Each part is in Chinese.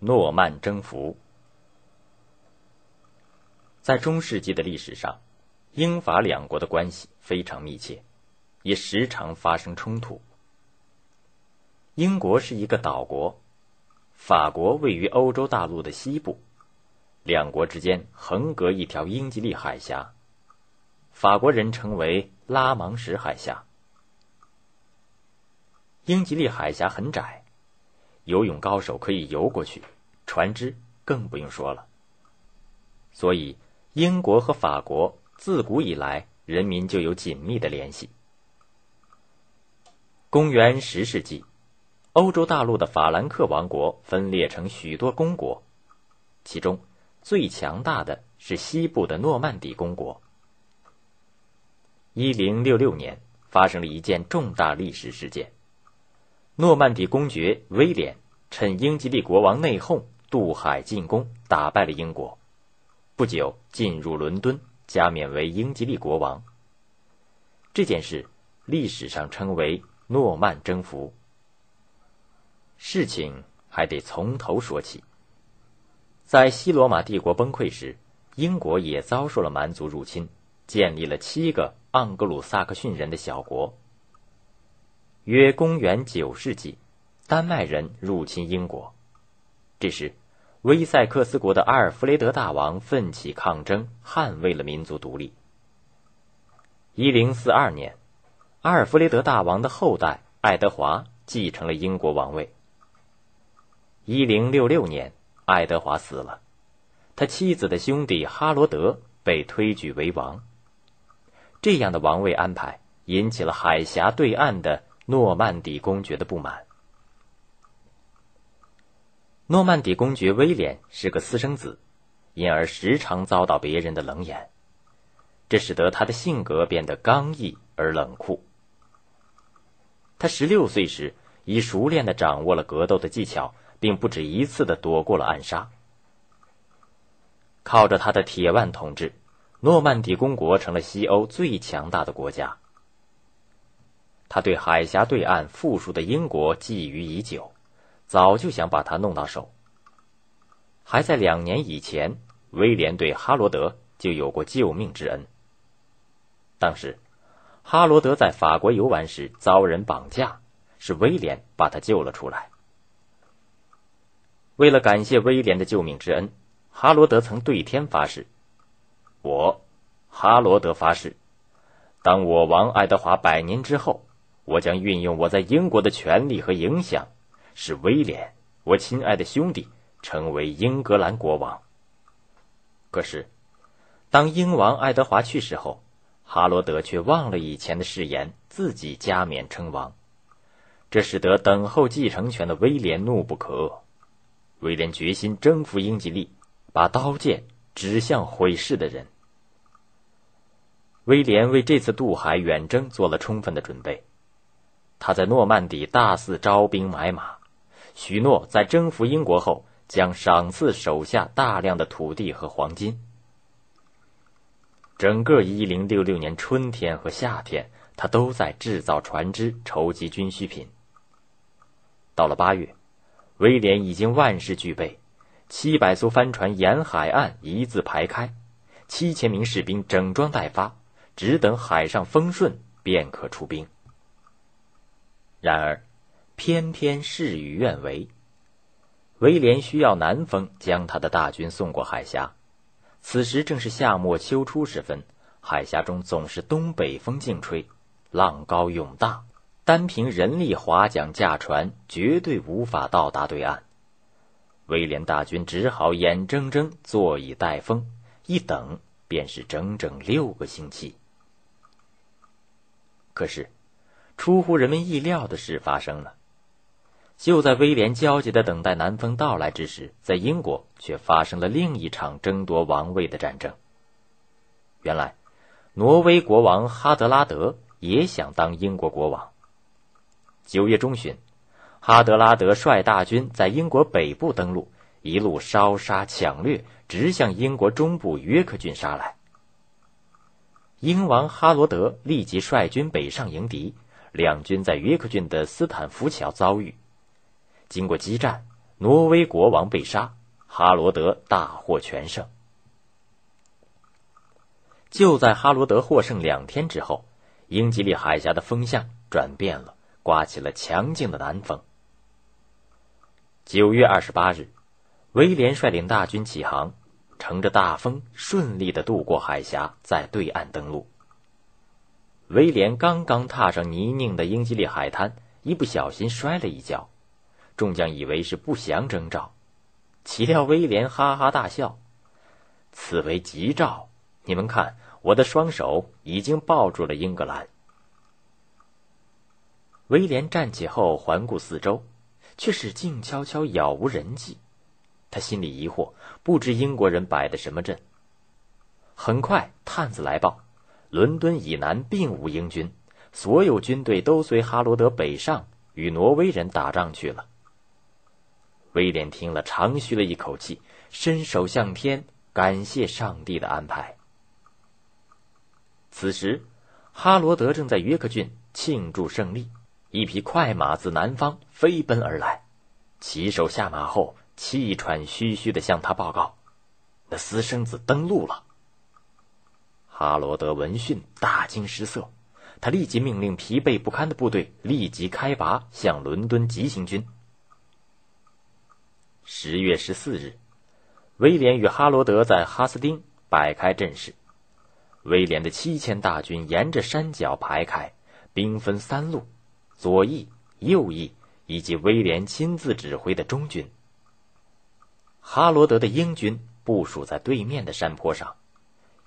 诺曼征服。在中世纪的历史上，英法两国的关系非常密切，也时常发生冲突。英国是一个岛国，法国位于欧洲大陆的西部，两国之间横隔一条英吉利海峡，法国人称为拉芒什海峡。英吉利海峡很窄，游泳高手可以游过去，船只更不用说了。所以，英国和法国自古以来人民就有紧密的联系。公元十世纪，欧洲大陆的法兰克王国分裂成许多公国，其中最强大的是西部的诺曼底公国。一零六六年，发生了一件重大历史事件。诺曼底公爵威廉趁英吉利国王内讧，渡海进攻，打败了英国。不久进入伦敦，加冕为英吉利国王。这件事历史上称为诺曼征服。事情还得从头说起。在西罗马帝国崩溃时，英国也遭受了蛮族入侵，建立了七个盎格鲁撒克逊人的小国。约公元九世纪，丹麦人入侵英国。这时，威塞克斯国的阿尔弗雷德大王奋起抗争，捍卫了民族独立。一零四二年，阿尔弗雷德大王的后代爱德华继承了英国王位。一零六六年，爱德华死了，他妻子的兄弟哈罗德被推举为王。这样的王位安排引起了海峡对岸的。诺曼底公爵的不满。诺曼底公爵威廉是个私生子，因而时常遭到别人的冷眼，这使得他的性格变得刚毅而冷酷。他十六岁时已熟练的掌握了格斗的技巧，并不止一次的躲过了暗杀。靠着他的铁腕统治，诺曼底公国成了西欧最强大的国家。他对海峡对岸富庶的英国觊觎已久，早就想把他弄到手。还在两年以前，威廉对哈罗德就有过救命之恩。当时，哈罗德在法国游玩时遭人绑架，是威廉把他救了出来。为了感谢威廉的救命之恩，哈罗德曾对天发誓：“我，哈罗德发誓，当我王爱德华百年之后。”我将运用我在英国的权力和影响，使威廉，我亲爱的兄弟，成为英格兰国王。可是，当英王爱德华去世后，哈罗德却忘了以前的誓言，自己加冕称王，这使得等候继承权的威廉怒不可遏。威廉决心征服英吉利，把刀剑指向毁世的人。威廉为这次渡海远征做了充分的准备。他在诺曼底大肆招兵买马，许诺在征服英国后将赏赐手下大量的土地和黄金。整个一零六六年春天和夏天，他都在制造船只、筹集军需品。到了八月，威廉已经万事俱备，七百艘帆船沿海岸一字排开，七千名士兵整装待发，只等海上风顺便可出兵。然而，偏偏事与愿违。威廉需要南风将他的大军送过海峡，此时正是夏末秋初时分，海峡中总是东北风劲吹，浪高涌大，单凭人力划桨驾船绝对无法到达对岸。威廉大军只好眼睁睁坐以待风，一等便是整整六个星期。可是。出乎人们意料的事发生了。就在威廉焦急的等待南风到来之时，在英国却发生了另一场争夺王位的战争。原来，挪威国王哈德拉德也想当英国国王。九月中旬，哈德拉德率大军在英国北部登陆，一路烧杀抢掠，直向英国中部约克郡杀来。英王哈罗德立即率军北上迎敌。两军在约克郡的斯坦福桥遭遇，经过激战，挪威国王被杀，哈罗德大获全胜。就在哈罗德获胜两天之后，英吉利海峡的风向转变了，刮起了强劲的南风。九月二十八日，威廉率领大军起航，乘着大风顺利的渡过海峡，在对岸登陆。威廉刚刚踏上泥泞的英吉利海滩，一不小心摔了一跤，众将以为是不祥征兆，岂料威廉哈哈大笑：“此为吉兆，你们看。”我的双手已经抱住了英格兰。威廉站起后环顾四周，却是静悄悄，杳无人迹。他心里疑惑，不知英国人摆的什么阵。很快，探子来报，伦敦以南并无英军，所有军队都随哈罗德北上，与挪威人打仗去了。威廉听了，长吁了一口气，伸手向天，感谢上帝的安排。此时，哈罗德正在约克郡庆祝胜利，一匹快马自南方飞奔而来。骑手下马后，气喘吁吁的向他报告：“那私生子登陆了。”哈罗德闻讯大惊失色，他立即命令疲惫不堪的部队立即开拔，向伦敦急行军。十月十四日，威廉与哈罗德在哈斯丁摆开阵势。威廉的七千大军沿着山脚排开，兵分三路：左翼、右翼以及威廉亲自指挥的中军。哈罗德的英军部署在对面的山坡上，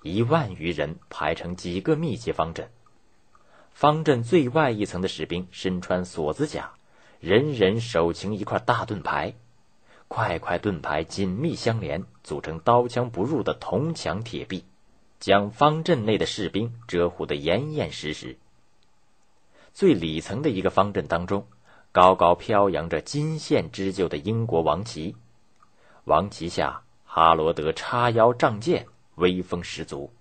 一万余人排成几个密集方阵。方阵最外一层的士兵身穿锁子甲，人人手擎一块大盾牌，块块盾牌紧密相连，组成刀枪不入的铜墙铁壁。将方阵内的士兵遮护得严严实实。最里层的一个方阵当中，高高飘扬着金线织就的英国王旗，王旗下哈罗德叉腰仗剑，威风十足。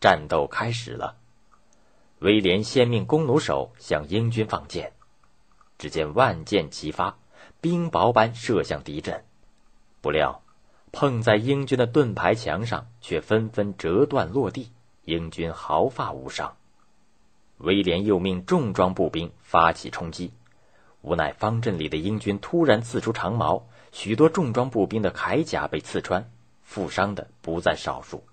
战斗开始了，威廉先命弓弩手向英军放箭，只见万箭齐发，冰雹般射向敌阵，不料。碰在英军的盾牌墙上，却纷纷折断落地，英军毫发无伤。威廉又命重装步兵发起冲击，无奈方阵里的英军突然刺出长矛，许多重装步兵的铠甲被刺穿，负伤的不在少数。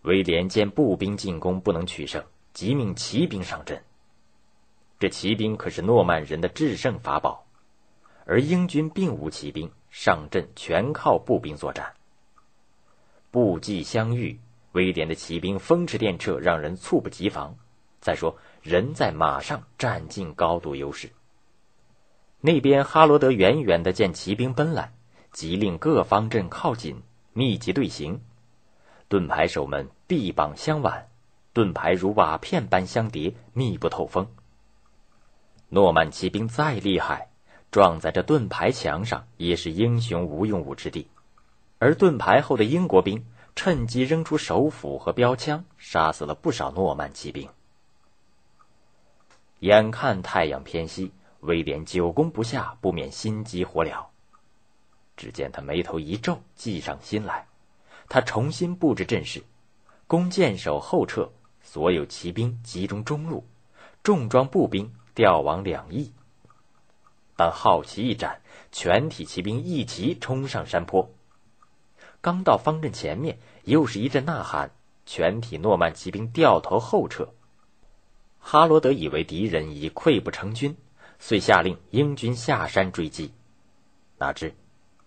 威廉见步兵进攻不能取胜，即命骑兵上阵。这骑兵可是诺曼人的制胜法宝，而英军并无骑兵。上阵全靠步兵作战，步骑相遇，威廉的骑兵风驰电掣，让人猝不及防。再说，人在马上，占尽高度优势。那边哈罗德远远的见骑兵奔来，急令各方阵靠紧，密集队形。盾牌手们臂膀相挽，盾牌如瓦片般相叠，密不透风。诺曼骑兵再厉害。撞在这盾牌墙上，也是英雄无用武之地。而盾牌后的英国兵趁机扔出手斧和标枪，杀死了不少诺曼骑兵。眼看太阳偏西，威廉久攻不下，不免心急火燎。只见他眉头一皱，计上心来。他重新布置阵势，弓箭手后撤，所有骑兵集中中路，重装步兵调往两翼。当号旗一展，全体骑兵一齐冲上山坡。刚到方阵前面，又是一阵呐喊，全体诺曼骑兵掉头后撤。哈罗德以为敌人已溃不成军，遂下令英军下山追击。哪知，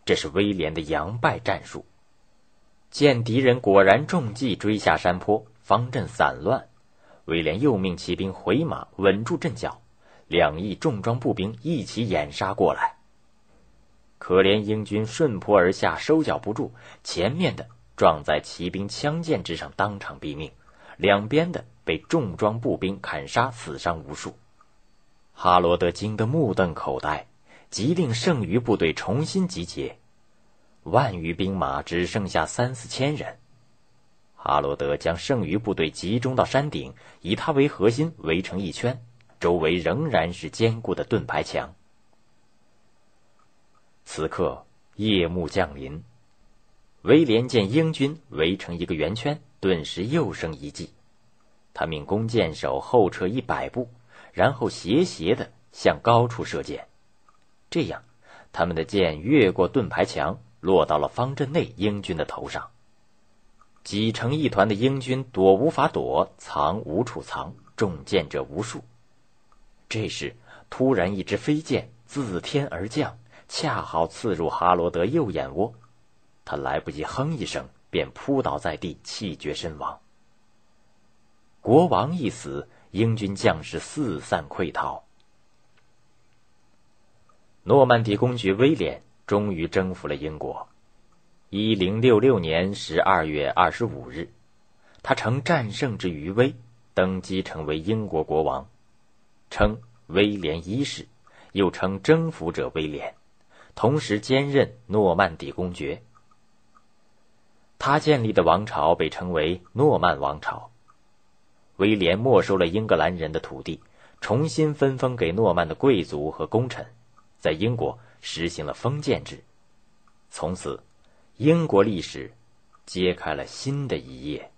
这是威廉的佯败战术。见敌人果然中计，追下山坡，方阵散乱。威廉又命骑兵回马，稳住阵脚。两翼重装步兵一起掩杀过来，可怜英军顺坡而下，收脚不住，前面的撞在骑兵枪剑之上，当场毙命；两边的被重装步兵砍杀，死伤无数。哈罗德惊得目瞪口呆，即令剩余部队重新集结。万余兵马只剩下三四千人。哈罗德将剩余部队集中到山顶，以他为核心围成一圈。周围仍然是坚固的盾牌墙。此刻夜幕降临，威廉见英军围成一个圆圈，顿时又生一计。他命弓箭手后撤一百步，然后斜斜的向高处射箭。这样，他们的箭越过盾牌墙，落到了方阵内英军的头上。挤成一团的英军躲无法躲，藏无处藏，中箭者无数。这时，突然一支飞箭自天而降，恰好刺入哈罗德右眼窝，他来不及哼一声，便扑倒在地，气绝身亡。国王一死，英军将士四散溃逃。诺曼底公爵威廉终于征服了英国。一零六六年十二月二十五日，他乘战胜之余威，登基成为英国国王，称威廉一世，又称征服者威廉，同时兼任诺曼底公爵。他建立的王朝被称为诺曼王朝。威廉没收了英格兰人的土地，重新分封给诺曼的贵族和功臣，在英国实行了封建制，从此。英国历史揭开了新的一页。